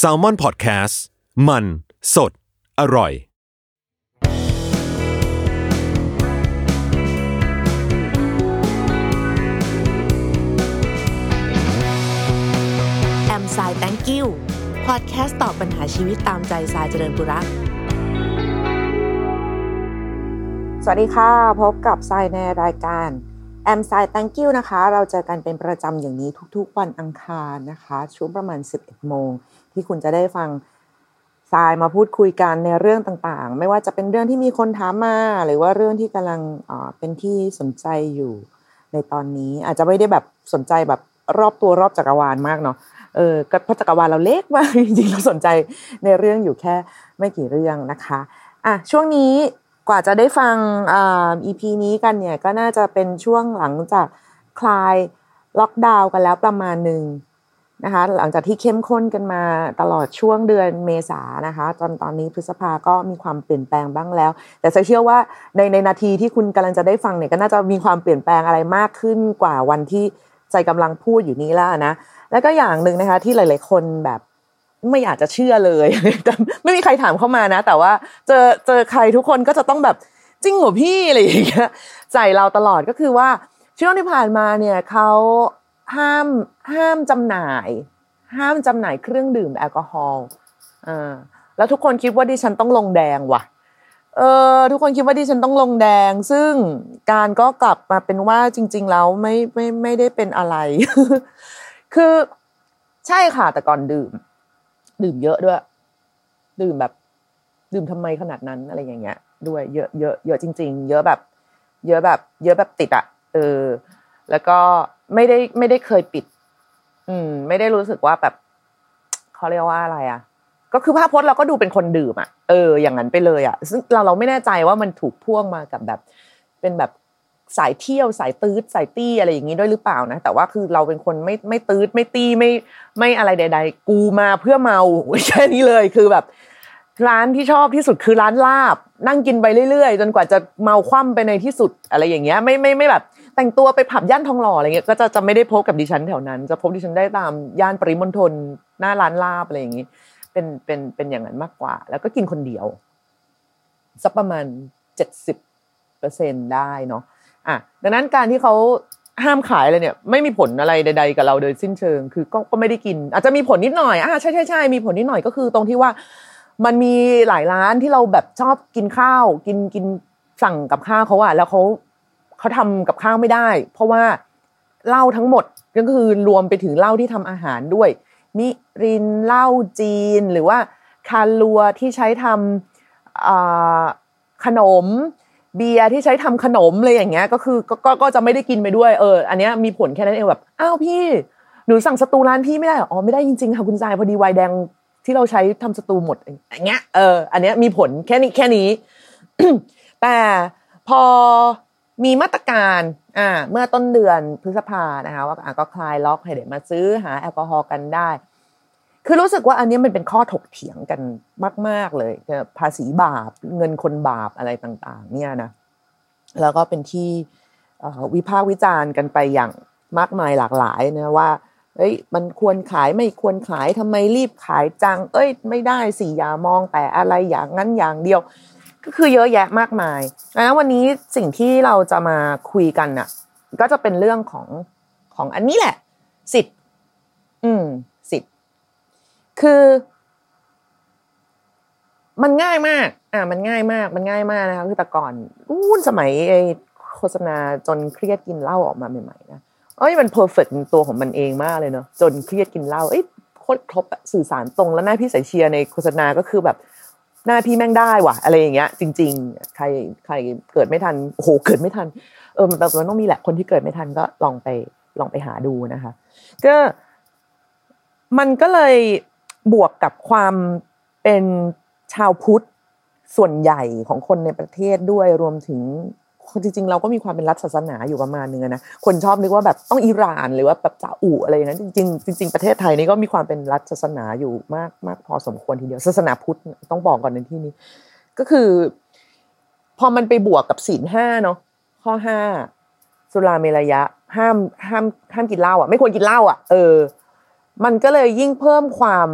s a l ม o n PODCAST มัน สด อร่อย แอมสาย thank you พอดแคสต์ตอบปัญหาชีวิตตามใจสายเจริญบุรักสวัสดีค่ะ พบกับทรายในรายการ แอมทราย thank you นะคะ เราเจอกันเป็นประจำอย่างนี้ทุกๆวันอังคารนะคะ ช่วงประมาณ 11 โมง ที่คุณจะได้ฟังทรายมาพูดคุยกันในเรื่องต่างๆ ไม่ว่าจะเป็นเรื่องที่มีคนถามมา หรือว่าเรื่องที่กำลังเป็นที่สนใจอยู่ในตอนนี้อาจจะไม่ได้แบบสนใจแบบรอบตัวรอบจักรวาลมากเนาะเออเพราะจักรวาลเราเล็กมากจริงๆเราสนใจในเรื่องอยู่แค่ไม่กี่เรื่องนะคะอะช่วงนี้ ว่าจะได้ฟังอ่า EP นี้กันเนี่ยก็น่าจะเป็นช่วงหลังจากคลายล็อกดาวน์กันแล้วประมาณหนึ่งนะคะหลังจากที่เข้มข้นกันมาตลอดช่วงเดือนเมษานะคะตอนตอนนี้พฤษภาก็มีความเปลี่ยนแปลงบ้างแล้ว แต่เชื่อว่าในในนาทีที่คุณกำลังจะได้ฟังเนี่ยก็น่าจะมีความเปลี่ยนแปลงอะไรมากขึ้นกว่าวันที่ใจกำลังพูดอยู่นี้แล้วนะแล้วก็อย่างหนึ่งนะคะที่หลาย ๆ คนแบบ ไม่อยากจะเชื่อเลยแต่ไม่มีใครถามเข้ามานะ แต่ว่าเจอเจอใครทุกคนก็จะต้องแบบจริงเหรอพี่อะไรอย่างเงี้ยใจเราตลอดก็คือว่าช่วงที่ผ่านมาเนี่ยเขาห้ามห้ามจำหน่าย ห้ามจำหน่ายเครื่องดื่มแอลกอฮอล์อ่าแล้วทุกคนคิดว่าดิฉันต้องลงแดงว่ะเออทุกคนคิดว่าดิฉันต้องลงแดง ซึ่งการก็กลับมาเป็นว่าจริง ๆ แล้วไม่ไม่ไม่ได้เป็นอะไร คือใช่ค่ะแต่ก่อนดื่ม ดื่มเยอะด้วย ดื่มแบบ ดื่มทำไมขนาดนั้นอะไรอย่างเงี้ย ด้วย เยอะเยอะเยอะจริง ๆ เยอะแบบ เยอะแบบ เยอะแบบติดอะเออ แล้วก็ไม่ได้ไม่ได้เคยปิด อืม ไม่ได้รู้สึกว่าแบบเขาเรียกว่าอะไรอะก็คือภาพพจน์เราก็ดูเป็นคนดื่มอะเอออย่างนั้นไปเลยอะซึ่งเราเราไม่แน่ใจว่ามันถูกพ่วงมากับแบบ เป็นแบบ สายเที่ยวสายตืดสายตี้อะไรอย่างนี้ด้วยหรือเปล่านะ แต่ว่าคือเราเป็นคนไม่ไม่ตืดไม่ตี้ไม่ไม่อะไรใด ๆ กูมาเพื่อเมาแค่นี้เลยคือแบบ ร้านที่ชอบที่สุดคือร้านลาบ นั่งกินไปเรื่อยๆ จนกว่าจะเมาคว่ำไปในที่สุดอะไรอย่างเงี้ยไม่ไม่ไม่แบบ แต่งตัวไปผับย่านทองหล่ออะไรเงี้ยก็จะจะไม่ได้พบกับดิฉันแถวนั้น จะพบดิฉันได้ตามย่านปริมณฑลหน้าร้านลาบอะไรอย่างงี้ เป็นเป็นเป็นอย่างนั้นมากกว่า แล้วก็กินคนเดียวสักประมาณเจ็ดสิบเปอร์เซ็นได้เนาะ อะดังนั้นการที่เขาห้ามขายอะไรเนี่ย ไม่มีผลอะไรใด ๆ กับเราโดยสิ้นเชิง คือก็ก็ไม่ได้กิน อาจจะมีผลนิดหน่อยอ่าใช่ใช่ใช่มีผลนิดหน่อยก็คือตรงที่ว่า มันมีหลายร้านที่เราแบบชอบกินข้าว กินกินสั่งกับข้าวเขาอะแล้วเขาเขาทำกับข้าวไม่ได้ เพราะว่าเหล้าทั้งหมดก็คือรวมไปถึงเหล้าที่ทำอาหารด้วย มิรินเหล้าจีนหรือว่าคาลัวที่ใช้ทำขนม เบียร์ที่ใช้ทำขนมอะไรอย่างเงี้ยก็คือก็ก็ก็จะไม่ได้กินไปด้วยเอออันเนี้ยมีผลแค่นั้นเองแบบอ้าวพี่หนูสั่งสตูร้านพี่ไม่ได้เหรออ๋อไม่ได้จริงๆค่ะคุณทรายพอดีไวน์แดงที่เราใช้ทำสตูหมดอย่างเงี้ยเอออันเนี้ยมีผลแค่นี้แค่นี้ แต่พอมีมาตรการอ่าเมื่อต้นเดือนพฤษภานะคะว่าก็คลายล็อกให้เด็กมาซื้อหาแอลกอฮอล์กันได้ คือรู้สึกว่าอันนี้มันเป็นข้อถกเถียงกันมาก ๆ เลยภาษีบาปเงินคนบาปอะไรต่าง ๆ เนี่ยนะแล้วก็เป็นที่วิพากษ์วิจารณ์กันไปอย่างมากมายหลากหลายนะว่าเอ้ยมันควรขายไม่ควรขายทำไมรีบขายจัง เอ้ย ไม่ได้สิอย่ามองแต่อะไรอย่างนั้นอย่างเดียว ก็คือเยอะแยะมากมายนะวันนี้สิ่งที่เราจะมาคุยกันน่ะ ก็จะเป็นเรื่องของของอันนี้แหละ สิทธิ์ อืม คือ มันง่ายมาก อ่ามันง่ายมาก มันง่ายมากนะคะคือแต่ก่อนอู้นสมัยไอโฆษณาจนเครียดกินเหล้าออกมาใหม่ๆนะเอ้ยมันเพอร์เฟกต์ตัวของมันเองมากเลยเนาะจนเครียดกินเหล้าเอ้ยโคตรครบสื่อสารตรงแล้วหน้าพี่สายเชียร์ในโฆษณาก็คือแบบหน้าพี่แม่งได้ว่ะ อะไรอย่างเงี้ย จริง ๆ ใครใครเกิดไม่ทันโอ้โหเกิดไม่ทัน เออมันมันต้องมีแหละคนที่เกิดไม่ทันก็ลองไปลองไปหาดูนะคะ ก็มันก็เลย บวกกับความเป็นชาวพุทธส่วนใหญ่ของคนในประเทศด้วยรวมถึงจริงๆ เราก็มีความเป็นรัฐศาสนาอยู่ประมาณนึงนะคนชอบนึกว่าแบบต้องอิหร่านหรือว่าแบบซาอุอะไรอย่างนั้นจริงๆจริงๆประเทศไทยนี่ก็มีความเป็นรัฐศาสนาอยู่มากมากพอสมควรทีเดียวศาสนาพุทธต้องบอกก่อนในที่นี้ ก็คือ พอมันไปบวกกับศีลห้าเนาะข้อห้าสุราเมรยะ ห้ามห้ามห้ามกินเหล้าอะ ไม่ควรกินเหล้าอะเออ มันก็เลยยิ่งเพิ่มความ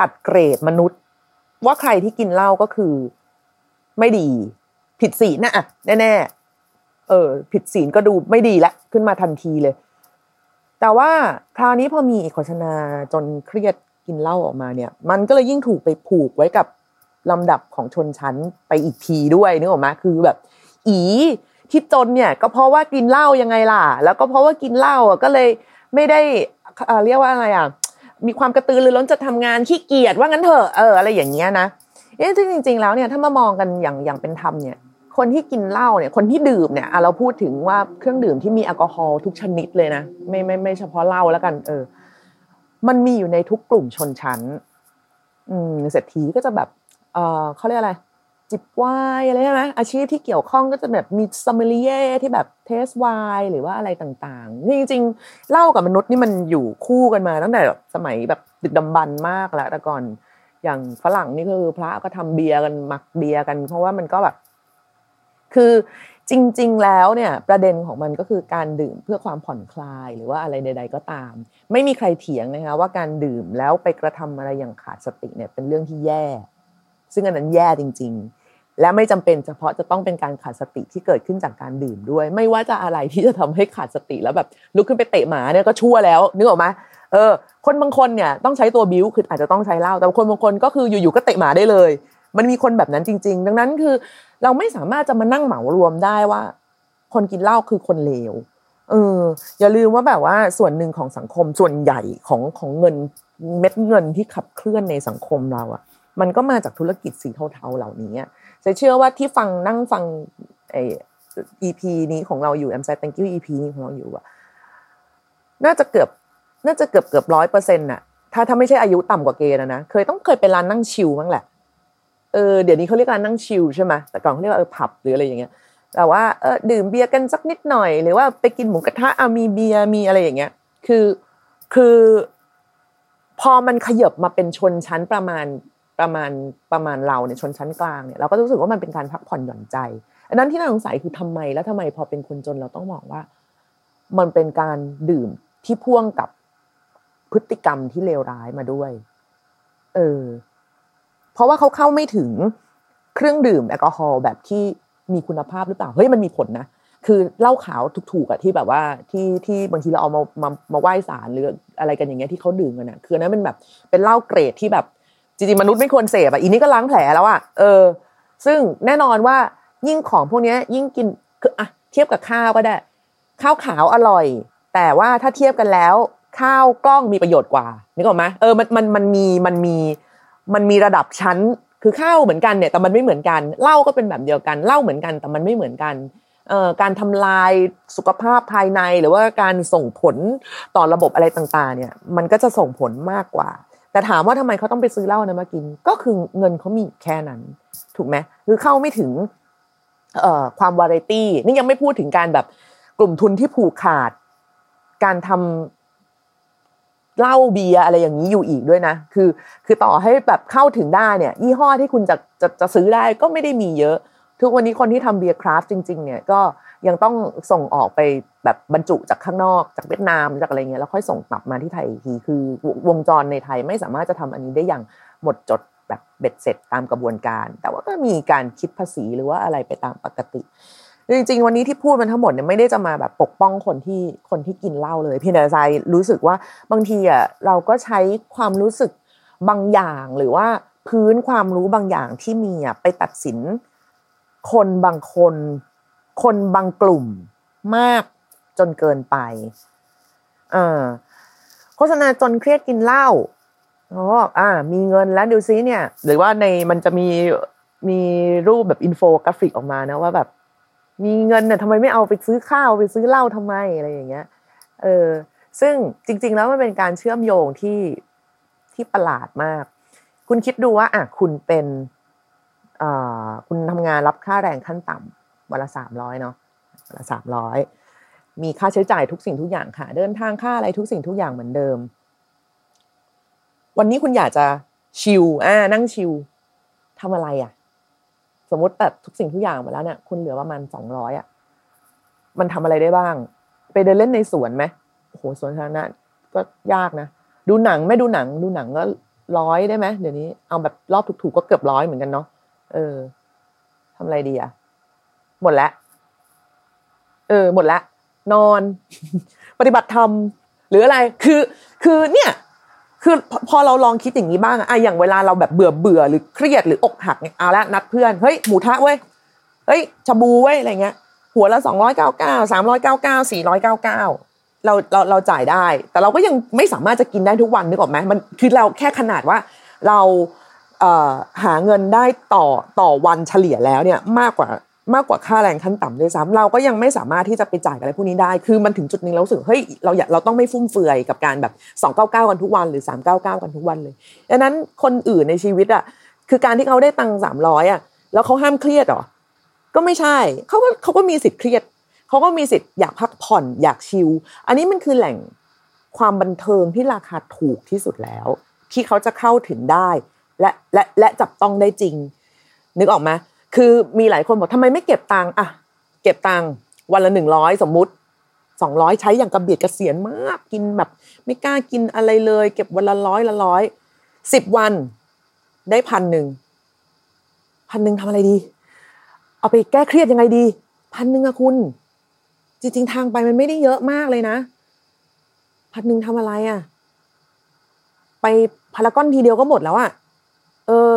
ตัดเกรดมนุษย์ ว่าใครที่กินเหล้าก็คือ ไม่ดี ผิดศีลนะอะแน่ๆเออ ผิดศีลก็ดูไม่ดีละขึ้นมาทันทีเลย แต่ว่าคราวนี้พอมีโฆษณาจนเครียดกินเหล้าออกมาเนี่ย มันก็เลยยิ่งถูกไปผูกไว้กับลำดับของชนชั้นไปอีกทีด้วยนึกออกไหมคือแบบ อีที่จนเนี่ย ก็เพราะว่ากินเหล้ายังไงล่ะ แล้วก็เพราะว่ากินเหล้าอะก็เลย ไม่ได้เรียกว่าอะไรอะมีความกระตือรือร้นจะทำงานขี้เกียจว่างั้นเถอะเอออะไรอย่างเงี้ยนะเอ๊ะจริงๆแล้วเนี่ยถ้ามามองกันอย่างอย่างเป็นธรรมเนี่ยคนที่กินเหล้าเนี่ยคนที่ดื่มเนี่ยเราพูดถึงว่าเครื่องดื่มที่มีแอลกอฮอล์ทุกชนิดเลยนะไม่ไม่ไม่เฉพาะเหล้าแล้วกัน เออ มันมีอยู่ในทุกกลุ่มชนชั้น อืมเศรษฐีก็จะแบบ เออเขาเรียกอะไร จิบไวน์อะไรใช่ไหมอาชีพที่เกี่ยวข้องก็จะแบบมี sommelier ที่แบบ taste ไวน์หรือว่าอะไรต่างๆนี่จริงๆเหล้ากับมนุษย์นี่มันอยู่คู่กันมาตั้งแต่สมัยแบบดึกดำบรรพ์มากแล้วแต่ก่อนอย่างฝรั่งนี่คือพระก็ทำเบียร์กันหมักเบียร์กัน เพราะว่ามันก็แบบ คือจริง ๆ แล้วเนี่ย ประเด็นของมันก็คือการดื่มเพื่อความผ่อนคลายหรือว่าอะไรใด ๆ ก็ตาม ไม่มีใครเถียงนะคะว่าการดื่มแล้วไปกระทำอะไรอย่างขาดสติเนี่ยเป็นเรื่องที่แย่ ซึ่งอันนั้นแย่จริง ๆ และไม่จำเป็นเฉพาะจะต้องเป็นการขาดสติที่เกิดขึ้นจากการดื่มด้วย ไม่ว่าจะอะไรที่จะทำให้ขาดสติแล้วแบบลุกขึ้นไปเตะหมาเนี่ยก็ชั่วแล้วนึกออกไหมเออ คนบางคนเนี่ยต้องใช้ตัวบิ้วคืออาจจะต้องใช้เหล้าแต่คนบางคนก็คืออยู่ๆก็เตะหมาได้เลย มันมีคนแบบนั้นจริง ๆ ดังนั้นคือ เราไม่สามารถจะมานั่งเหมารวมได้ว่า คนกินเหล้าคือคนเลวเอออย่าลืมว่าแบบว่าส่วนหนึ่งของสังคมส่วนใหญ่ของของเงินเม็ดเงินที่ขับเคลื่อนในสังคมเราอะมันก็มาจากธุรกิจสีเทาๆเหล่านี้ จะเชื่อว่าที่ฟังนั่งฟังไอ EP นี้ของเราอยู่แอมไซ thank you EP นี้ของเราอยู่อะน่าจะเกือบน่าจะเกือบเกือบร้อยเปอร์เซ็นต์ะถ้าถ้าไม่ใช่อายุต่ำกว่าเกณฑ์นะนะเคยต้องเคยไปร้านนั่งชิลบ้างแหละเออเดี๋ยวนี้เขาเรียกร้านนั่งชิลใช่ไหมแต่ก่อนเขาเรียกว่าเออผับหรืออะไรอย่างเงี้ยแต่ว่าเออดื่มเบียร์กันสักนิดหน่อย หรือว่าไปกินหมูกระทะอามีเบียร์มีอะไรอย่างเงี้ย คือคือ พอมันขยบมาเป็นชนชั้นประมาณ ประมาณประมาณเราเนี่ยชนชั้นกลางเนี่ยเราก็รู้สึกว่ามันเป็นการพักผ่อนหย่อนใจ อันนั้นที่น่าสงสัยคือทำไมแล้วทำไมพอเป็นคนจนเราต้องมองว่า มันเป็นการดื่มที่พ่วงกับพฤติกรรมที่เลวร้ายมาด้วย เออ เพราะว่าเขาเข้าไม่ถึงเครื่องดื่มแอลกอฮอล์แบบที่มีคุณภาพหรือเปล่า เฮ้ยมันมีผลนะ คือเหล้าขาวถูกๆอะที่แบบว่าที่ที่บางทีเราเอามามามาไหว้สารหรืออะไรกันอย่างเงี้ยที่เขาดื่มกันอะคือนั้นเป็นแบบเป็นเหล้าเกรดที่แบบ จริงๆมนุษย์ไม่ควรเสพอะอีนี้ก็ล้างแผลแล้วอะเออ ซึ่งแน่นอนว่ายิ่งของพวกนี้ยิ่งกินคืออะเทียบกับข้าวก็ได้ ข้าวขาวอร่อย แต่ว่าถ้าเทียบกันแล้ว ข้าวกล้องมีประโยชน์กว่านึกออกไหมเออมันมันมันมีมันมีมันมีระดับชั้นคือข้าวเหมือนกันเนี่ยแต่มันไม่เหมือนกันเหล้าก็เป็นแบบเดียวกันเหล้าเหมือนกันแต่มันไม่เหมือนกันเอ่อการทำลายสุขภาพภายในหรือว่าการส่งผลต่อระบบอะไรต่างๆ เนี่ย มันก็จะส่งผลมากกว่า แต่ถามว่าทำไมเขาต้องไปซื้อเหล้านะมากิน ก็คือเงินเขามีแค่นั้น ถูกไหมคือเข้าไม่ถึงเอ่อความวาไรตี้นี่ยังไม่พูดถึงการแบบกลุ่มทุนที่ผูกขาด การทำเหล้าเบียอะไรอย่างนี้อยู่อีกด้วยนะ คือ คือต่อให้แบบเข้าถึงได้เนี่ยยี่ห้อที่คุณจะจะจะซื้อได้ก็ไม่ได้มีเยอะ ทุกวันนี้คนที่ทำเบียร์คราฟต์จริง ๆ เนี่ยก็ยังต้องส่งออกไป แบบบรรจุจากข้างนอกจากเวียดนามจากอะไรเงี้ยแล้วค่อยส่งกลับมาที่ไทยอีกทีคือวงจรในไทยไม่สามารถจะทำอันนี้ได้อย่างหมดจดแบบเบ็ดเสร็จตามกระบวนการ แต่ว่าก็มีการคิดภาษีหรือว่าอะไรไปตามปกติ จริง ๆ วันนี้ที่พูดมันทั้งหมดเนี่ยไม่ได้จะมาแบบปกป้องคนที่คนที่กินเหล้าเลย เพียงแต่ใจรู้สึกว่าบางทีอะเราก็ใช้ความรู้สึกบางอย่างหรือว่าพื้นความรู้บางอย่างที่มีอะไปตัดสิน คนบางคน คนบางกลุ่มมาก จนเกินไปอ่าโฆษณาจนเครียดกินเหล้าอ๋ออ่า มีเงินแล้วดูซิเนี่ย หรือว่าในมันจะมีมีรูปแบบอินโฟกราฟิกออกมานะว่าแบบ มีเงินเนี่ยทำไมไม่เอาไปซื้อข้าวไปซื้อเหล้าทำไมอะไรอย่างเงี้ย เออ ซึ่งจริง ๆ แล้วมันเป็นการเชื่อมโยงที่ที่ประหลาดมาก คุณคิดดูว่า อะคุณเป็นเอ่อคุณทำงานรับค่าแรงขั้นต่ำวันละสามร้อยเนาะวันละสามร้อย มีค่าใช้จ่ายทุกสิ่งทุกอย่างค่าเดินทางค่าอะไรทุกสิ่งทุกอย่างเหมือนเดิม วันนี้คุณอยากจะชิลอ่านั่งชิลทำอะไรอะ สมมติแบบทุกสิ่งทุกอย่างมาแล้วเนี่ยคุณเหลือประมาณสองร้อยอะมันทำอะไรได้บ้าง ไปเดินเล่นในสวนไหมโอ้โหสวนสาธารณะก็ยากนะดูหนังไม่ดูหนังดูหนังก็ร้อยได้ไหมเดี๋ยวนี้เอาแบบรอบถูกๆก็เกือบร้อยเหมือนกันเนาะเออทำอะไรดีอะหมดล้วเออ หมดล้ว นอน ปฏิบัติธรรมหรืออะไรคือคือเนี่ยคือพอเราลองคิดอย่างนี้บ้างอะอย่างเวลาเราแบบเบื่อเบื่อหรือเครียดหรืออกหักเนี่ยเอาละนัดเพื่อนเฮ้ยหมูทะเว้ยเฮ้ยชาบูเว้ยอะไรเงี้ย หัวละสองร้อยเก้าเก้าสามร้อยเก้าเก้าสี่ร้อยเก้าเก้าเราเราเราจ่ายได้ แต่เราก็ยังไม่สามารถจะกินได้ทุกวันนึกออกไหมมันคือเราแค่ขนาดว่าเราเอ่อหาเงินได้ต่อต่อวันเฉลี่ยแล้วเนี่ยมากกว่า มากกว่าค่าแรงขั้นต่ำด้วยซ้ำเราก็ยังไม่สามารถที่จะไปจ่ายอะไรพวกนี้ได้ คือมันถึงจุดหนึงเราสึกเฮ้ยเราอยากเราต้องไม่ฟุ่มเฟือยกับการแบบ299กันทุกวันหรือ399กันทุกวันเลยดังนั้นคนอื่นในชีวิตอะคือการที่เขาได้ตังค์สามร้อยอะแล้วเขาห้ามเครียดหรอก็ไม่ใช่เขาก็เขาก็มีสิทธิ์เครียดเขาก็มีสิทธิ์อยากพักผ่อนอยากชิลอันนี้มันคือแหล่งความบันเทิงที่ราคาถูกที่สุดแล้ว ที่เขาจะเข้าถึงได้ และและและจับต้องได้จริง นึกออกไหม คือมีหลายคนบอกทำไมไม่เก็บตังค์อะเก็บตังค์วันละหนึ่งร้อยสมมุติสองร้อยใช้อย่างกระเบียดกระเสียนมากกินแบบ ไม่กล้ากินอะไรเลย เก็บวันละร้อยละร้อยสิบวันได้พันหนึ่งพันหนึ่งทำอะไรดี เอาไปแก้เครียดยังไงดี พันหนึ่งอะคุณ จริง ๆ ทางไปมันไม่ได้เยอะมากเลยนะพันหนึ่งทำอะไรอะไปพารากอนทีเดียวก็หมดแล้วอะเออ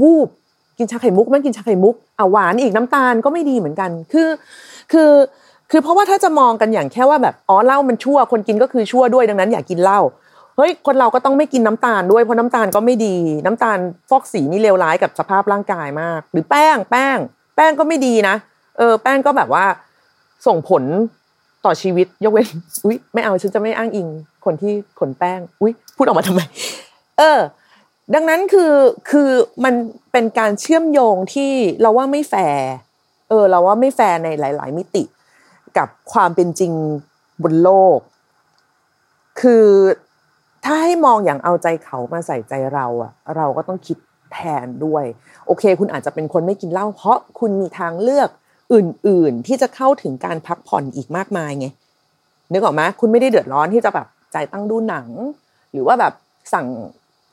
วูบ กินชาไข่มุกแม่งกินชาไข่มุกอะหวานอีกน้ำตาลก็ไม่ดีเหมือนกัน คือคือคือเพราะว่าถ้าจะมองกันอย่างแค่ว่าแบบอ๋อเหล้ามันชั่วคนกินก็คือชั่วด้วยดังนั้นอย่ากินเหล้าเฮ้ยคนเราก็ต้องไม่กินน้ำตาลด้วยเพราะน้ำตาลก็ไม่ดี น้ำตาลฟอกสีนี่เลวร้ายกับสภาพร่างกายมาก หรือแป้งแป้ง แป้งก็ไม่ดีนะเออแป้งก็แบบว่าส่งผลต่อชีวิตยกเว้นอุ้ยไม่เอาฉันจะไม่อ้างอิงคนที่ขนแป้ง อุ้ยพูดออกมาทำไม เออ ดังนั้นคือคือมัน เป็นการเชื่อมโยงที่เราว่าไม่แฟร์เออ เราว่าไม่แฟร์ในหลาย ๆ มิติกับความเป็นจริงบนโลก คือถ้าให้มองอย่างเอาใจเขามาใส่ใจเราอะเราก็ต้องคิดแทนด้วย โอเค คุณอาจจะเป็นคนไม่กินเหล้าเพราะคุณมีทางเลือกอื่น ๆ ที่จะเข้าถึงการพักผ่อนอีกมากมายไงนึกออกไหมคุณไม่ได้เดือดร้อนที่จะแบบจ่ายตังค์ดูหนัง หรือว่าแบบสั่ง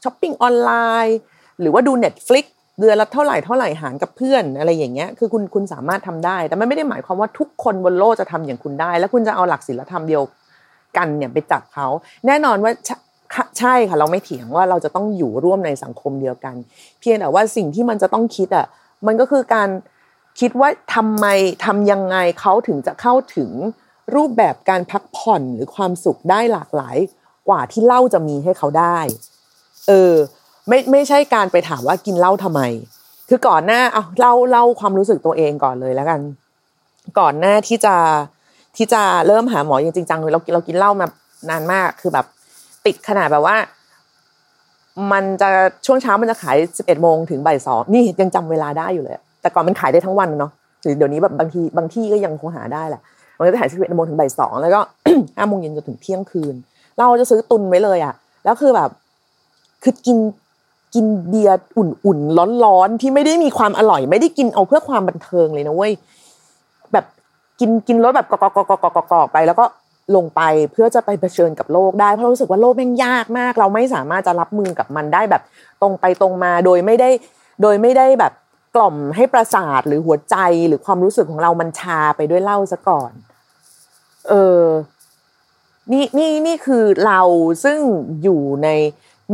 ช้อปปิ้งออนไลน์ หรือว่าดู Netflix เดือนละเท่าไหร่เท่าไหร่หารกับเพื่อนอะไรอย่างเงี้ยคือคุณคุณสามารถทำได้ แต่มันไม่ได้หมายความว่าทุกคนบนโลกจะทำอย่างคุณได้ แล้วคุณจะเอาหลักศีลธรรมเดียวกันเนี่ยไปจับเขาแน่นอนว่าใช่ค่ะ เราไม่เถียงว่าเราจะต้องอยู่ร่วมในสังคมเดียวกัน เพียงแต่ว่าสิ่งที่มันจะต้องคิดอะมันก็คือการคิดว่าทำไมทำยังไงเขาถึงจะเข้าถึงรูปแบบการพักผ่อนหรือความสุขได้หลากหลายกว่าที่เล่าจะมีให้เขาได้ เออ ไม่ไม่ใช่การไปถามว่ากินเหล้าทำไม คือก่อนหน้าเอาเล่าเล่าความรู้สึกตัวเองก่อนเลยแล้วกัน ก่อนหน้าที่จะที่จะเริ่มหาหมอจริงจังเลยเราเรากินเหล้ามานานมากคือแบบติดขนาดแบบว่า มันจะช่วงเช้ามันจะขายสิบเอ็ดโมงถึงบ่ายสองนี่ยังจำเวลาได้อยู่เลย แต่ก่อนมันขายได้ทั้งวันเนาะหรือเดี๋ยวนี้แบบบางทีบางที่ก็ยังคงหาได้แหละมันก็จะขายสิบเอ็ดโมงถึงบ่ายสองแล้วก็ห้าโมงเย็นจนถึงเที่ยงคืน เราจะซื้อตุนไว้เลยอะ แล้วคือแบบ คือกิน กินเบียร์อุ่นๆร้อนๆที่ไม่ได้มีความอร่อย ไม่ได้กินเอาเพื่อความบันเทิงเลยนะเว้ยแบบกินกินรสแบบกอกๆๆๆๆไป แล้วก็ลงไปเพื่อจะไปเผชิญกับโลกได้เพราะรู้สึกว่าโลกแม่งยากมาก เราไม่สามารถจะรับมือกับมันได้แบบตรงไปตรงมาโดยไม่ได้ โดยไม่ได้แบบกล่อมให้ประสาทหรือหัวใจหรือความรู้สึกของเรามันชาไปด้วยเหล้าซะก่อน เออนี่นี่นี่คือเราซึ่งอยู่ใน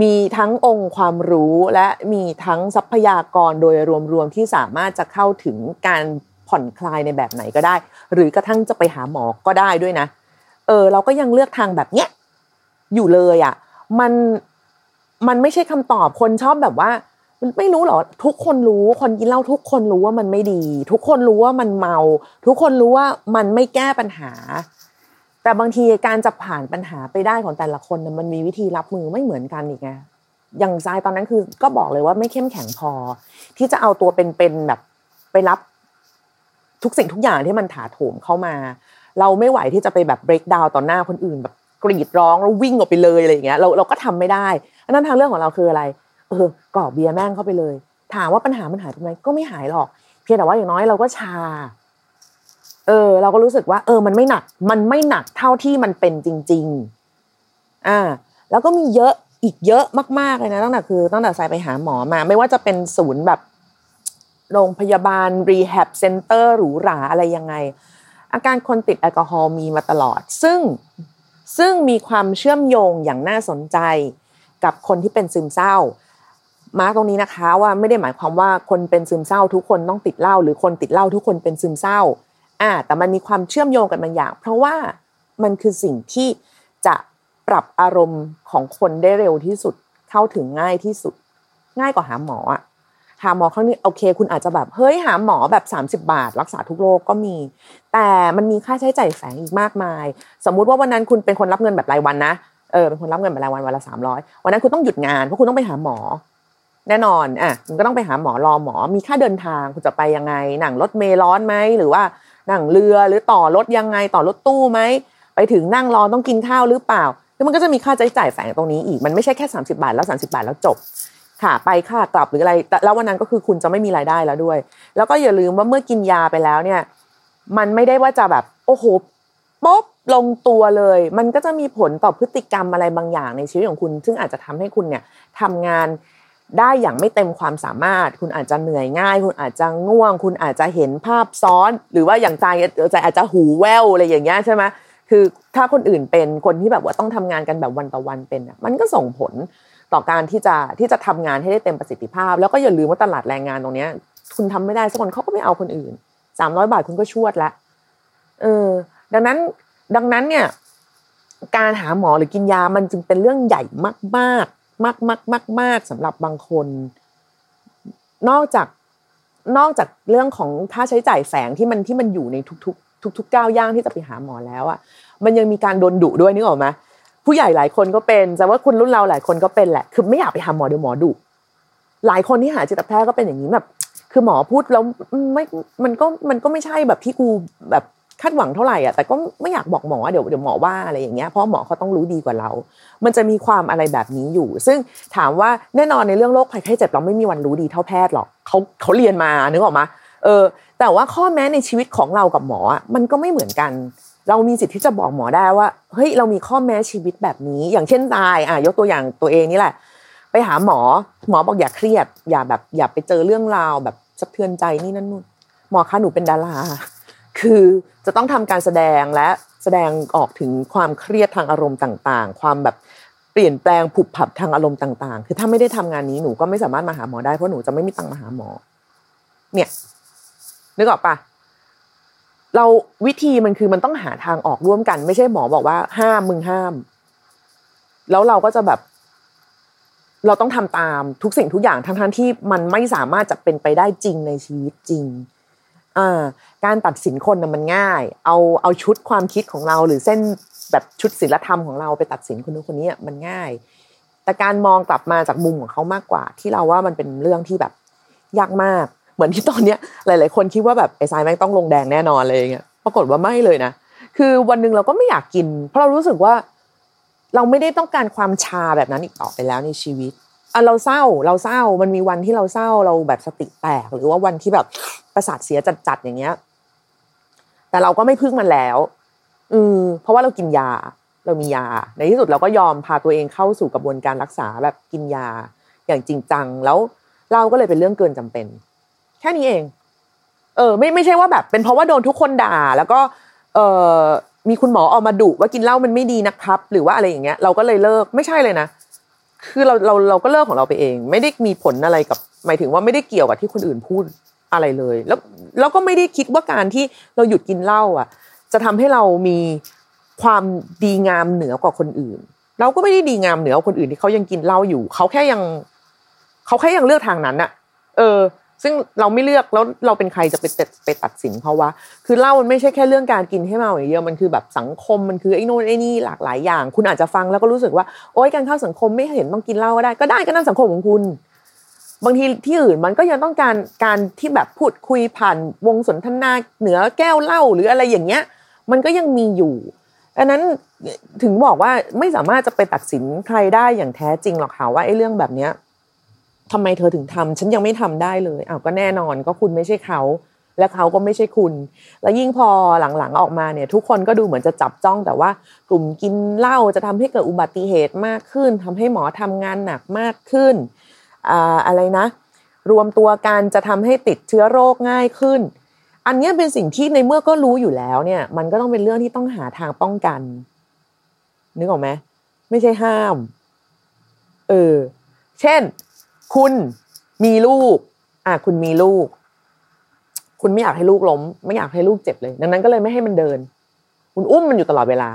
มีทั้งองค์ความรู้และมีทั้งทรัพยากรโดยรวมๆที่สามารถจะเข้าถึงการผ่อนคลายในแบบไหนก็ได้ หรือกระทั่งจะไปหาหมอก็ได้ด้วยนะ เออ เราก็ยังเลือกทางแบบเนี้ยอยู่เลยอะ มันมันไม่ใช่คำตอบคนชอบแบบว่าไม่รู้หรอทุกคนรู้คนกินเหล้าทุกคนรู้ว่ามันไม่ดี ทุกคนรู้ว่ามันเมา ทุกคนรู้ว่ามันไม่แก้ปัญหา แต่บางทีการจะผ่านปัญหาไปได้ของแต่ละคนมันมีวิธีรับมือไม่เหมือนกันอีกไงอย่างทรายตอนนั้นคือก็บอกเลยว่าไม่เข้มแข็งพอ ที่จะเอาตัวเป็นๆแบบไปรับทุกสิ่งทุกอย่างที่มันถาโถมเข้ามา เราไม่ไหวที่จะไปแบบ break down ต่อหน้าคนอื่น แบบกรีดร้องแล้ววิ่งออกไปเลยอะไรอย่างเงี้ยเราเราก็ทำไม่ได้อันนั้นทางเรื่องของเราคืออะไร เออกอกเบียร์แม่งเข้าไปเลย ถามว่าปัญหามันหายไปไหมก็ไม่หายหรอก เพียงแต่ว่าอย่างน้อยเราก็ชา เออ เราก็รู้สึกว่า เออ มันไม่หนัก มันไม่หนักเท่าที่มันเป็นจริง ๆ อ่า แล้วก็มีเยอะอีกเยอะมากๆเลยนะตั้งแต่คือตั้งแต่สายไปหาหมอมา ไม่ว่าจะเป็นศูนย์แบบโรงพยาบาล rehab center หรูหราอะไรยังไง อาการคนติดแอลกอฮอล์มีมาตลอด ซึ่งซึ่งมีความเชื่อมโยงอย่างน่าสนใจกับคนที่เป็นซึมเศร้า มาตรงนี้นะคะว่าไม่ได้หมายความว่าคนเป็นซึมเศร้า ทุกคนต้องติดเหล้าหรือคนติดเหล้าทุกคนเป็นซึมเศร้า อ่าแต่มันมีความเชื่อมโยงกันบางอย่าง เพราะว่ามันคือสิ่งที่จะปรับอารมณ์ของคนได้เร็วที่สุดเข้าถึงง่ายที่สุด ง่ายกว่าหาหมออะหาหมอครั้งนี้โอเค คุณอาจจะแบบเฮ้ยหาหมอแบบ 30 บาท รักษาทุกโรคก็มี แต่มันมีค่าใช้จ่ายแฝงอีกมากมาย สมมุติว่าวันนั้นคุณเป็นคนรับเงินแบบรายวันนะเออเป็นคนรับเงินแบบรายวันวันละสามร้อยวันนั้นคุณต้องหยุดงานเพราะคุณต้องไปหาหมอ แน่นอนอะคุณก็ต้องไปหาหมอรอหมอมีค่าเดินทางคุณจะไปยังไงหนังรถเมล์ร้อนไหมหรือว่า นั่งเรือหรือต่อรถยังไงต่อรถตู้ไหมไปถึงนั่งรอต้องกินข้าวหรือเปล่าแล้วมันก็จะมีค่าใช้จ่ายแฝงตรงนี้อีกมันไม่ใช่แค่ 30 บาทแล้ว 30 บาทแล้วจบค่ะไปค่ากลับหรืออะไรแล้ววันนั้นก็คือคุณจะไม่มีรายได้แล้วด้วย แล้วก็อย่าลืมว่าเมื่อกินยาไปแล้วเนี่ย มันไม่ได้ว่าจะแบบโอ้โหป๊บลงตัวเลย มันก็จะมีผลต่อพฤติกรรมอะไรบางอย่างในชีวิตของคุณ ซึ่งอาจจะทำให้คุณเนี่ยทำงาน ได้อย่างไม่เต็มความสามารถ คุณอาจจะเหนื่อยง่าย คุณอาจจะง่วง คุณอาจจะเห็นภาพซ้อน หรือว่าอย่างใจใจอาจจะหูแว่วอะไรอย่างเงี้ยใช่ไหมคือถ้าคนอื่นเป็นคนที่แบบว่าต้องทำงานกันแบบวันต่อวันเป็นมันก็ส่งผลต่อการที่จะที่จะทำงานให้ได้เต็มประสิทธิภาพ แล้วก็อย่าลืมว่าตลาดแรงงานตรงเนี้ย คุณทำไม่ได้สักคนเขาก็ไม่เอาคนอื่นสามร้อยบาทคุณก็ชวดละเออ ดังนั้นดังนั้นเนี่ย การหาหมอหรือกินยามันจึงเป็นเรื่องใหญ่มากมาก มากมากมากมากสำหรับบางคน นอกจากนอกจากเรื่องของค่าใช้จ่ายแฝงที่มันที่มันอยู่ในทุกๆ ทุกๆก้าวย่างที่จะไปหาหมอแล้วอะมันยังมีการโดนดุด้วยนึกออกไหมผู้ใหญ่หลายคนก็เป็นแต่ว่าคุณรุ่นเราหลายคนก็เป็นแหละ คือไม่อยากไปหาหมอเดี๋ยวหมอดุหลายคนที่หาจิตแพทย์ก็เป็นอย่างนี้แบบ คือหมอพูดแล้วไม่มันก็มันก็ไม่ใช่แบบที่กูแบบ คาดหวังเท่าไหร่อะแต่ก็ไม่อยากบอกหมอเดี๋ยวเดี๋ยวหมอว่าอะไรอย่างเงี้ยเพราะหมอเขาต้องรู้ดีกว่าเรา มันจะมีความอะไรแบบนี้อยู่ ซึ่งถามว่าแน่นอนในเรื่องโรคภัยไข้เจ็บเราไม่มีวันรู้ดีเท่าแพทย์หรอกเขาเขาเรียนมานึกออกมาเออ แต่ว่าข้อแม้ในชีวิตของเรากับหมอมันก็ไม่เหมือนกัน เรามีสิทธิ์ที่จะบอกหมอได้ว่าเฮ้ยเรามีข้อแม้ชีวิตแบบนี้ อย่างเช่นตายอะยกตัวอย่างตัวเองนี่แหละ ไปหาหมอหมอบอกอย่าเครียด อย่าแบบอย่าไปเจอเรื่องราวแบบสะเทือนใจนี่นั่นนู่นหมอคะหนูเป็นดารา คือจะต้องทำการแสดงและแสดงออกถึงความเครียดทางอารมณ์ต่าง ๆ ความแบบเปลี่ยนแปลงผุบผับทางอารมณ์ต่าง ๆ คือถ้าไม่ได้ทำงานนี้หนูก็ไม่สามารถมาหาหมอได้เพราะหนูจะไม่มีตังค์มาหาหมอ เนี่ยนึกออกปะเราวิธีมันคือมันต้องหาทางออกร่วมกัน ไม่ใช่หมอบอกว่า ห้ามมึงห้าม แล้วเราก็จะแบบ เราต้องทำตามทุกสิ่งทุกอย่างทั้งทั้งที่มันไม่สามารถจะเป็นไปได้จริงในชีวิตจริง การตัดสินคนนะมันง่าย เอาเอาชุดความคิดของเรา หรือเส้นแบบชุดศิลธรรมของเราไปตัดสินคนนู้นคนนี้มันง่าย แต่การมองกลับมาจากมุมของเขามากกว่า ที่เราว่ามันเป็นเรื่องที่แบบยากมาก เหมือนที่ตอนเนี้ยหลาย ๆ คนคิดว่าแบบไอ้ทรายแม่งต้องลงแดงแน่นอนเลยเงี้ยปรากฏว่าไม่เลยนะคือวันหนึ่งเราก็ไม่อยากกิน เพราะเรารู้สึกว่า เราไม่ได้ต้องการความชาแบบนั้นอีกต่อไปแล้วในชีวิตอะเราเศร้าเราเศร้ามันมีวันที่เราเศร้าเราแบบสติแตก หรือว่าวันที่แบบ ประสาทเสียจัดๆอย่างเงี้ย แต่เราก็ไม่พึ่งมันแล้ว อืมเพราะว่าเรากินยา เรามียา ในที่สุดเราก็ยอมพาตัวเองเข้าสู่กระบวนการรักษาแบบกินยา อย่างจริงจังแล้วเราก็เลยเป็นเรื่องเกินจำเป็น แค่นี้เอง เออ ไม่ไม่ใช่ว่าแบบ เป็นเพราะว่าโดนทุกคนด่า แล้วก็ เออมีคุณหมอออกมาดุว่ากินเหล้ามันไม่ดีนะครับ หรือว่าอะไรอย่างเงี้ย เราก็เลยเลิกไม่ใช่เลยนะคือเราเราเราก็เลิกของเราไปเอง ไม่ได้มีผลอะไรกับ หมายถึงว่าไม่ได้เกี่ยวกับที่คนอื่นพูด อะไรเลย แล้วแล้วก็ไม่ได้คิดว่าการที่เราหยุดกินเหล้าอะ จะทำให้เรามีความดีงามเหนือกว่าคนอื่น เราก็ไม่ได้ดีงามเหนือคนอื่นที่เขายังกินเหล้าอยู่ เขาแค่ยังเขาแค่ยังเลือกทางนั้นอะเออ ซึ่งเราไม่เลือกแล้วเราเป็นใครจะไปไปตัดสินเขาวะคือเหล้ามันไม่ใช่แค่เรื่องการกินให้เมาอย่างเดียวมันคือแบบสังคมมันคือไอ้นู่นไอ้นี่หลากหลายอย่าง คุณอาจจะฟังแล้วก็รู้สึกว่าโอ๊ยการเข้าสังคมไม่เห็นต้องกินเหล้าก็ได้ก็ได้ก็นั่นสังคมของคุณ บางทีที่อื่นมันก็ยังต้องการการที่แบบพูดคุยผ่านวงสนทนาเหนือแก้วเหล้าหรืออะไรอย่างเงี้ย มันก็ยังมีอยู่ดังนั้นถึงบอกว่าไม่สามารถจะไปตัดสินใครได้อย่างแท้จริงหรอกค่ะว่าไอ้เรื่องแบบเนี้ยทำไมเธอถึงทำฉันยังไม่ทำได้เลยอ้าวก็แน่นอนก็คุณไม่ใช่เขา และเขาก็ไม่ใช่คุณ แล้วยิ่งพอหลังๆออกมาเนี่ย ทุกคนก็ดูเหมือนจะจับจ้องแต่ว่ากลุ่มกินเหล้าจะทำให้เกิดอุบัติเหตุมากขึ้นทำให้หมอทำงานหนักมากขึ้น อะไรนะ รวมตัวกันจะทำให้ติดเชื้อโรคง่ายขึ้น อันนี้เป็นสิ่งที่ในเมื่อก็รู้อยู่แล้วเนี่ย มันก็ต้องเป็นเรื่องที่ต้องหาทางป้องกัน นึกออกไหมไม่ใช่ห้ามเออเช่น คุณมีลูก อะคุณมีลูก คุณไม่อยากให้ลูกล้ม ไม่อยากให้ลูกเจ็บเลย ดังนั้นก็เลยไม่ให้มันเดิน คุณอุ้มมันอยู่ตลอดเวลา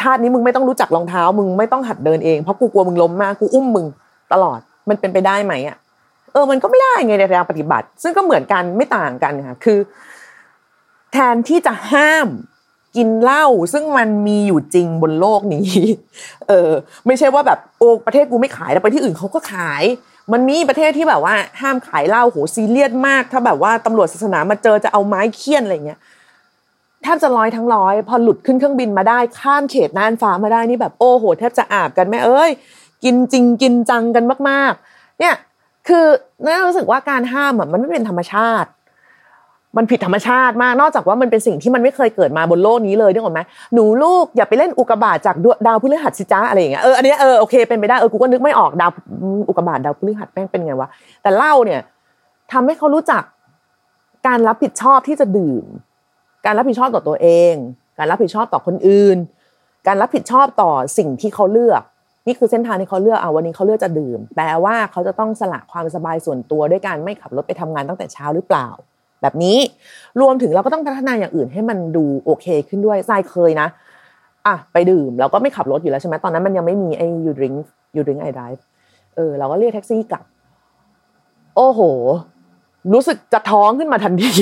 ชาตินี้มึงไม่ต้องรู้จักรองเท้า มึงไม่ต้องหัดเดินเองเพราะกูกลัวมึงล้มมากกูอุ้มมึง ตลอดมันเป็นไปได้ไหมอะเออมันก็ไม่ได้ไงในทางปฏิบัติ ซึ่งก็เหมือนกันไม่ต่างกันค่ะคือ แทนที่จะห้ามกินเหล้าซึ่งมันมีอยู่จริงบนโลกนี้ เออ ไม่ใช่ว่าแบบโอ้ประเทศกูไม่ขายแล้วไปที่อื่นเขาก็ขาย มันมีประเทศที่แบบว่า ห้ามขายเหล้าโหซีเรียสมาก ถ้าแบบว่าตำรวจศาสนามาเจอจะเอาไม้เคี่ยนอะไรเงี้ยแทบจะร้อยทั้งร้อย พอหลุดขึ้นเครื่องบินมาได้ข้ามเขตน่านฟ้ามาได้นี่แบบโอ้โหแทบจะอาบกันแม่เอ้ย กินจริงกินจังกันมาก ๆ เนี่ยคือน่ารู้สึกว่าการห้ามอะมันไม่เป็นธรรมชาติ มันผิดธรรมชาติมาก นอกจากว่ามันเป็นสิ่งที่มันไม่เคยเกิดมาบนโลกนี้เลยนึกออกไหมหนูลูกอย่าไปเล่นอุกกาบาทจากดาวพฤหัสสิจ้าอะไรอย่างเงี้ยเอออันนี้เออโอเคเป็นไปได้เออกูก็นึกไม่ออกดาวอุกกาบาทดาวพฤหัสแม่งเป็นไงวะแต่เหล่าเนี่ยทำให้เขารู้จักการรับผิดชอบที่จะดื่ม การรับผิดชอบต่อตัวเอง การรับผิดชอบต่อคนอื่น การรับผิดชอบต่อสิ่งที่เขาเลือก นี่คือเส้นทางที่เขาเลือกเอาวันนี้เขาเลือกจะดื่ม แปลว่าเขาจะต้องสละความสบายส่วนตัวด้วยการไม่ขับรถไปทำงานตั้งแต่เช้าหรือเปล่า แบบนี้รวมถึงเราก็ต้องพัฒนาอย่างอื่นให้มันดูโอเคขึ้นด้วยทรายเคยนะอะไปดื่มเราก็ไม่ขับรถอยู่แล้วใช่ไหมตอนนั้นมันยังไม่มีไอ้ยูดริงยูดริงไอไดฟ์เออเราก็เรียกแท็กซี่กลับ โอ้โห รู้สึกจะท้องขึ้นมาทันที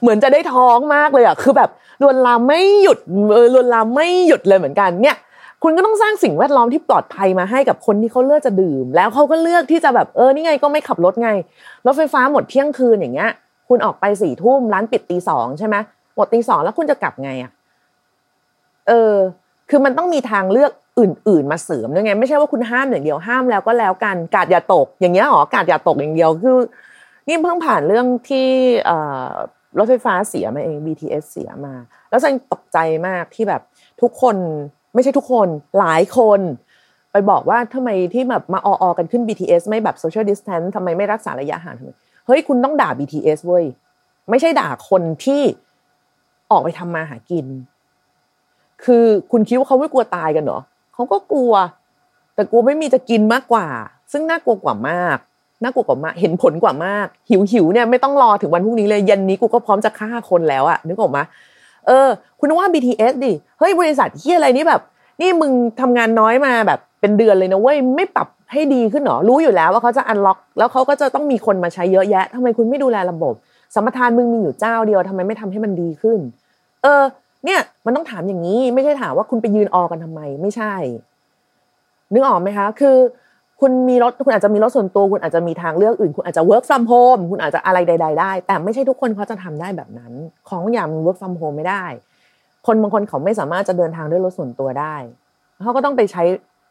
เหมือนจะได้ท้องมากเลยอะคือแบบลวนลามไม่หยุดเออลวนลามไม่หยุดเลยเหมือนกันเนี่ย คุณก็ต้องสร้างสิ่งแวดล้อมที่ปลอดภัยมาให้กับคนที่เขาเลือกจะดื่ม แล้วเขาก็เลือกที่จะแบบเออนี่ไงก็ไม่ขับรถไงรถไฟฟ้าหมดเที่ยงคืนอย่างเงี้ย คุณออกไปสี่ทุ่มร้านปิดตีสองใช่ไหมหมดตีสองแล้วคุณจะกลับไงอะเออ คือมันต้องมีทางเลือกอื่น ๆ มาเสริมด้วยไง ไม่ใช่ว่าคุณห้ามอย่างเดียวห้ามแล้วก็แล้วกันกาดอย่าตก อย่างเงี้ยหรอกาดอย่าตกอย่างเดียวคือนี่เพิ่งผ่านเรื่องที่รถไฟฟ้าเสียมาเอง BTS เสียมา แล้วฉันตกใจมากที่แบบทุกคน ไม่ใช่ทุกคนหลายคน ไปบอกว่าทำไมที่แบบมาออกันขึ้น BTS ไม่แบบ social distance ทำไมไม่รักษาระยะห่างทำไมเฮ้ยคุณต้องด่า BTS เว้ยไม่ใช่ด่าคนที่ออกไปทำมาหากิน คือคุณคิดว่าเขาไม่กลัวตายกันเหรอเขาก็กลัว แต่กลัวไม่มีจะกินมากกว่า ซึ่งน่ากลัวกว่ามากน่ากลัวกว่ามากเห็นผลกว่ามาก หิวหิวเนี่ยไม่ต้องรอถึงวันพรุ่งนี้เลยเย็นนี้กูก็พร้อมจะฆ่าคนแล้วอะนึกออกมา เออ คุณว่า BTS ดิเฮ้ยบริษัทที่อะไรนี่แบบ นี่มึงทำงานน้อยมาแบบเป็นเดือนเลยนะเว้ยไม่ปรับให้ดีขึ้นหรอรู้อยู่แล้วว่าเขาจะอันล็อก แล้วเขาก็จะต้องมีคนมาใช้เยอะแยะทำไมคุณไม่ดูแลระบบ สมรทานมึงมีอยู่เจ้าเดียวทำไมไม่ทำให้มันดีขึ้น เออ เนี่ย มันต้องถามอย่างนี้ ไม่ใช่ถามว่าคุณไปยืนออกันทำไม ไม่ใช่นึกออกไหมคะ คือ คุณมีรถคุณอาจจะมีรถส่วนตัวคุณอาจจะมีทางเลือกอื่น คุณอาจจะ work from home คุณอาจจะอะไรใด ๆ ได้ แต่ไม่ใช่ทุกคนเขาจะทำได้แบบนั้น ของอย่าง work from home ไม่ได้ คนบางคนเขาไม่สามารถจะเดินทางด้วยรถส่วนตัวได้เขาก็ต้องไปใช้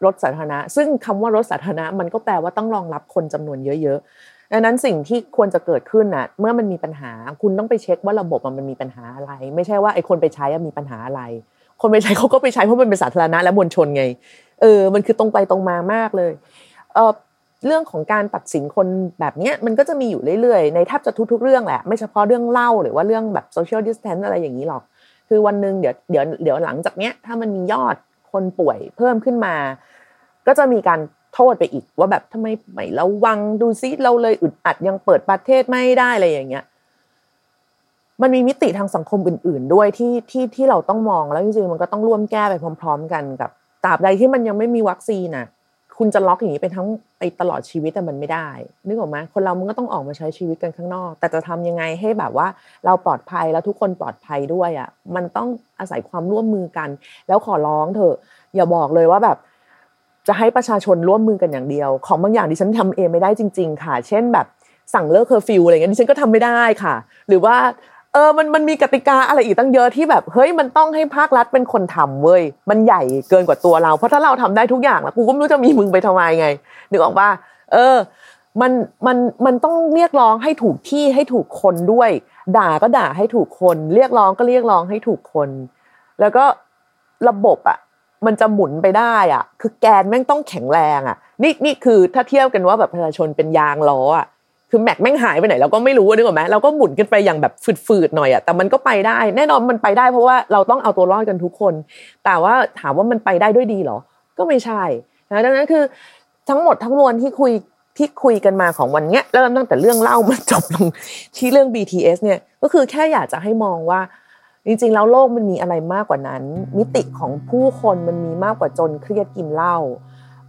รถสาธารณะ ซึ่งคำว่ารถสาธารณะมันก็แปลว่าต้องรองรับคนจำนวนเยอะๆดังนั้นสิ่งที่ควรจะเกิดขึ้นน่ะ เมื่อมันมีปัญหา คุณต้องไปเช็คว่าระบบมันมีปัญหาอะไร ไม่ใช่ว่าไอ้คนไปใช้มีปัญหาอะไร คนไปใช้เขาก็ไปใช้เพราะมันเป็นสาธารณะและมวลชนไง เออ มันคือตรงไปตรงมามากเลย เรื่องของการตัดสินคนแบบนี้มันก็จะมีอยู่เรื่อยๆ ในแทบจะทุกๆเรื่องแหละ ไม่เฉพาะเรื่องเล่าหรือว่าเรื่องแบบโซเชียลดิสแทนอะไรอย่างนี้หรอก คือวันหนึ่งเดี๋ยวเดี๋ยวเดี๋ยวหลังจากเนี้ยถ้ามันมียอดคนป่วยเพิ่มขึ้นมา ก็จะมีการโทษไปอีกว่าแบบทำไมไม่ระวังดูซิเราเลยอึดอัดยังเปิดประเทศไม่ได้อะไรอย่างเงี้ยมันมีมิติทางสังคมอื่น ๆ ด้วยที่ที่ที่เราต้องมองแล้วจริงๆมันก็ต้องร่วมแก้ไปพร้อม ๆ กันกับตราบใดที่มันยังไม่มีวัคซีนน่ะ คุณจะล็อกอย่างนี้ไปทั้งไปตลอดชีวิตแต่มันไม่ได้ นึกออกไหมคนเรามันก็ต้องออกมาใช้ชีวิตกันข้างนอก แต่จะทำยังไงให้แบบว่า เราปลอดภัยแล้วทุกคนปลอดภัยด้วยอะมันต้องอาศัยความร่วมมือกัน แล้วขอร้องเถอะ อย่าบอกเลยว่าแบบจะให้ประชาชนร่วมมือกันอย่างเดียว ของบางอย่างดิฉันทำเองไม่ได้จริง ๆ ค่ะ เช่นแบบสั่งเลิกเคอร์ฟิวอะไรเงี้ยดิฉันก็ทำไม่ได้ค่ะ หรือว่า เออมันมันมีกติกาอะไรอีกตั้งเยอะที่แบบเฮ้ยมันต้องให้ภาครัฐเป็นคนทำเว้ยมันใหญ่เกินกว่าตัวเรา เพราะถ้าเราทำได้ทุกอย่างแล้วกูก็ไม่รู้จะมีมึงไปทำไมไงนึกออกว่า เออ มันมันมันต้องเรียกร้องให้ถูกที่ให้ถูกคนด้วย ด่าก็ด่าให้ถูกคน เรียกร้องก็เรียกร้องให้ถูกคน แล้วก็ระบบอะมันจะหมุนไปได้อะ คือแกนแม่งต้องแข็งแรงอะ นี่นี่คือถ้าเทียบกันว่าแบบประชาชนเป็นยางล้ออะ คือแม็กแม่งหายไปไหนเราก็ไม่รู้นึกออกไหมเราก็หมุนกันไปอย่างแบบฝืดๆหน่อยอะแต่มันก็ไปได้ แน่นอนมันไปได้เพราะว่าเราต้องเอาตัวรอดกันทุกคน แต่ว่าถามว่ามันไปได้ด้วยดีเหรอ ก็ไม่ใช่นะดังนั้นคือทั้งหมดทั้งมวลที่คุยที่คุยกันมาของวันเนี้ยเริ่มตั้งแต่เรื่องเล่ามันจบลงที่เรื่อง BTS เนี่ยก็คือแค่อยากจะให้มองว่า จริงๆแล้วโลกมันมีอะไรมากกว่านั้น มิติของผู้คนมันมีมากกว่าจนเครียดกินเหล้า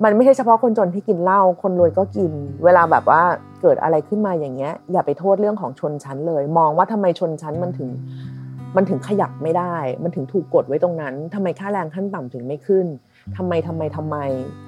มันไม่ใช่เฉพาะคนจนที่กินเหล้าคนรวยก็กิน เวลาแบบว่า เกิดอะไรขึ้นมาอย่างเงี้ย อย่าไปโทษเรื่องของชนชั้นเลย มองว่าทำไมชนชั้นมันถึง มันถึงขยับไม่ได้ มันถึงถูกกดไว้ตรงนั้นทำไมค่าแรงขั้นต่ำถึงไม่ขึ้นทำไมทำไมทำไม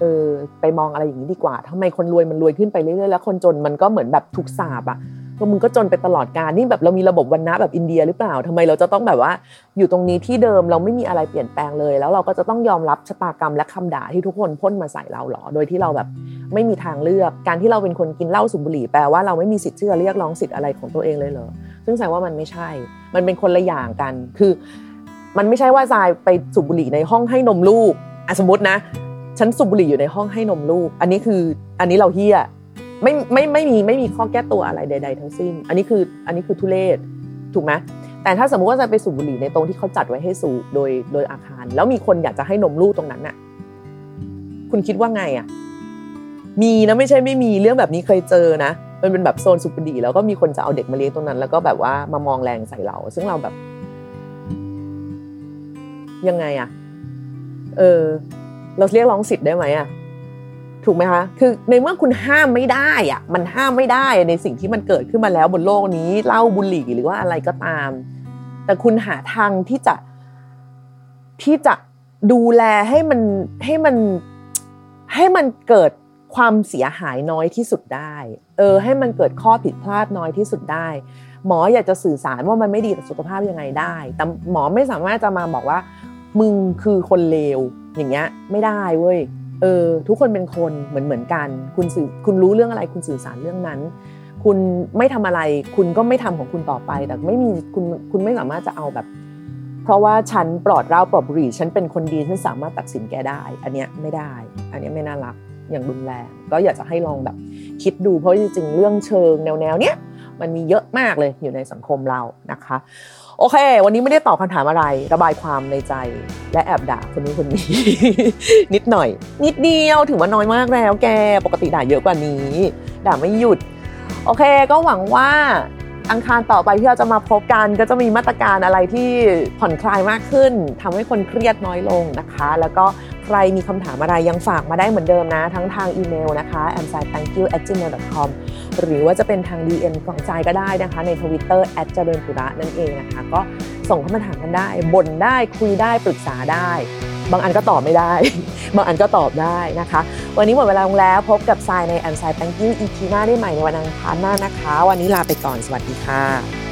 เออ ไปมองอะไรอย่างนี้ดีกว่าทำไมคนรวยมันรวยขึ้นไปเรื่อยๆแล้วคนจนมันก็เหมือนแบบถูกสาบอะ ก็มึงก็จนไปตลอดการนี่แบบเรามีระบบวันนะแบบอินเดียหรือเปล่าทำไมเราจะต้องแบบว่า อยู่ตรงนี้ที่เดิมเราไม่มีอะไรเปลี่ยนแปลงเลย แล้วเราก็จะต้องยอมรับชะตากรรมและคำด่าที่ทุกคนพ่นมาใส่เราหรอ โดยที่เราแบบไม่มีทางเลือกการที่เราเป็นคนกินเหล้าสูบบุหรี่แปลว่าเราไม่มีสิทธิ์ที่จะเรียกร้องสิทธิ์อะไรของตัวเองเลยเหรอซึ่งแสดงว่ามันไม่ใช่ มันเป็นคนละอย่างกัน คือ มันไม่ใช่ว่าทรายไปสูบบุหรี่ในห้องให้นมลูกอสมมตินะฉันสูบบุหรี่อยู่ในห้องให้นมลูก อันนี้คืออันนี้เราเฮี้ย ไม่ไม่ไม่มีไม่มีข้อแก้ตัวอะไรใด ๆ ทั้งสิ้น อันนี้คืออันนี้คือทุเลศถูกไหมแต่ถ้าสมมติว่าจะไปสูบบุหรี่ในตรงที่เขาจัดไว้ให้สูบโดยโดยอาคาร แล้วมีคนอยากจะให้นมลูกตรงนั้นน่ะ คุณคิดว่าไงอะ มีนะไม่ใช่ไม่มีเรื่องแบบนี้เคยเจอนะมันเป็นแบบโซนสูบบุหรี่แล้วก็มีคนจะเอาเด็กมาเลี้ยงตรงนั้น แล้วก็แบบว่ามามองแรงใส่เรา ซึ่งเราแบบ ยังไงอะ เออ เราเรียกร้องสิทธิ์ได้ไหมอะ ถูกไหมคะคือในเมื่อคุณห้ามไม่ได้อะมันห้ามไม่ได้ในสิ่งที่มันเกิดขึ้นมาแล้วบนโลกนี้เหล้าบุหรี่หรือว่าอะไรก็ตาม แต่คุณหาทางที่จะที่จะดูแลให้มันให้มันให้มันเกิดความเสียหายน้อยที่สุดได้ เออ ให้มันเกิดข้อผิดพลาดน้อยที่สุดได้ หมออยากจะสื่อสารว่ามันไม่ดีต่อสุขภาพยังไงได้ แต่หมอไม่สามารถจะมาบอกว่า มึงคือคนเลวอย่างเงี้ย ไม่ได้เว้ย เออทุกคนเป็นคนเหมือนเหมือนกัน คุณสื่อคุณรู้เรื่องอะไรคุณสื่อสารเรื่องนั้น คุณไม่ทำอะไร คุณก็ไม่ทำของคุณต่อไป แต่ไม่มีคุณคุณไม่สามารถจะเอาแบบ เพราะว่าฉันปลอดเล้าปลอดบุหรี่ฉันเป็นคนดีฉันสามารถตัดสินแกได้ อันเนี้ยไม่ได้ อันเนี้ยไม่น่ารักอย่างรุนแรง ก็อยากจะให้ลองแบบคิดดูเพราะจริงๆเรื่องเชิงแนวๆเนี้ย มันมีเยอะมากเลยอยู่ในสังคมเรานะคะ โอเค วันนี้ไม่ได้ตอบคำถามอะไร ระบายความในใจ และแอบด่าคนนู้นคนนี้ นิดหน่อย นิดเดียวถือว่าน้อยมากแล้ว แกปกติด่าเยอะกว่านี้ ด่าไม่หยุด โอเค ก็หวังว่าอังคารต่อไปที่เราจะมาพบกันก็จะมีมาตรการอะไรที่ผ่อนคลายมากขึ้นทำให้คนเครียดน้อยลงนะคะ แล้วก็ ใครมีคำถามอะไรยังฝากมาได้เหมือนเดิมนะ ทั้งทางอีเมลนะคะ a m s i t h a n k y o u gmail com หรือว่าจะเป็นทาง DM ของใจก็ได้นะคะ ใน Twitter เจริญปุระนั่นเองนะคะ ก็ส่งเข้ามาถามกันได้บ่นได้คุยได้ปรึกษาได้ บางอันก็ตอบไม่ได้ บางอันก็ตอบได้นะคะ วันนี้หมดเวลาลงแล้วพบกับทรายใน a m s i t h a n k y o u อีพีหน้าได้ใหม่ในวันอังคารหน้านะคะ วันนี้ลาไปก่อนสวัสดีค่ะ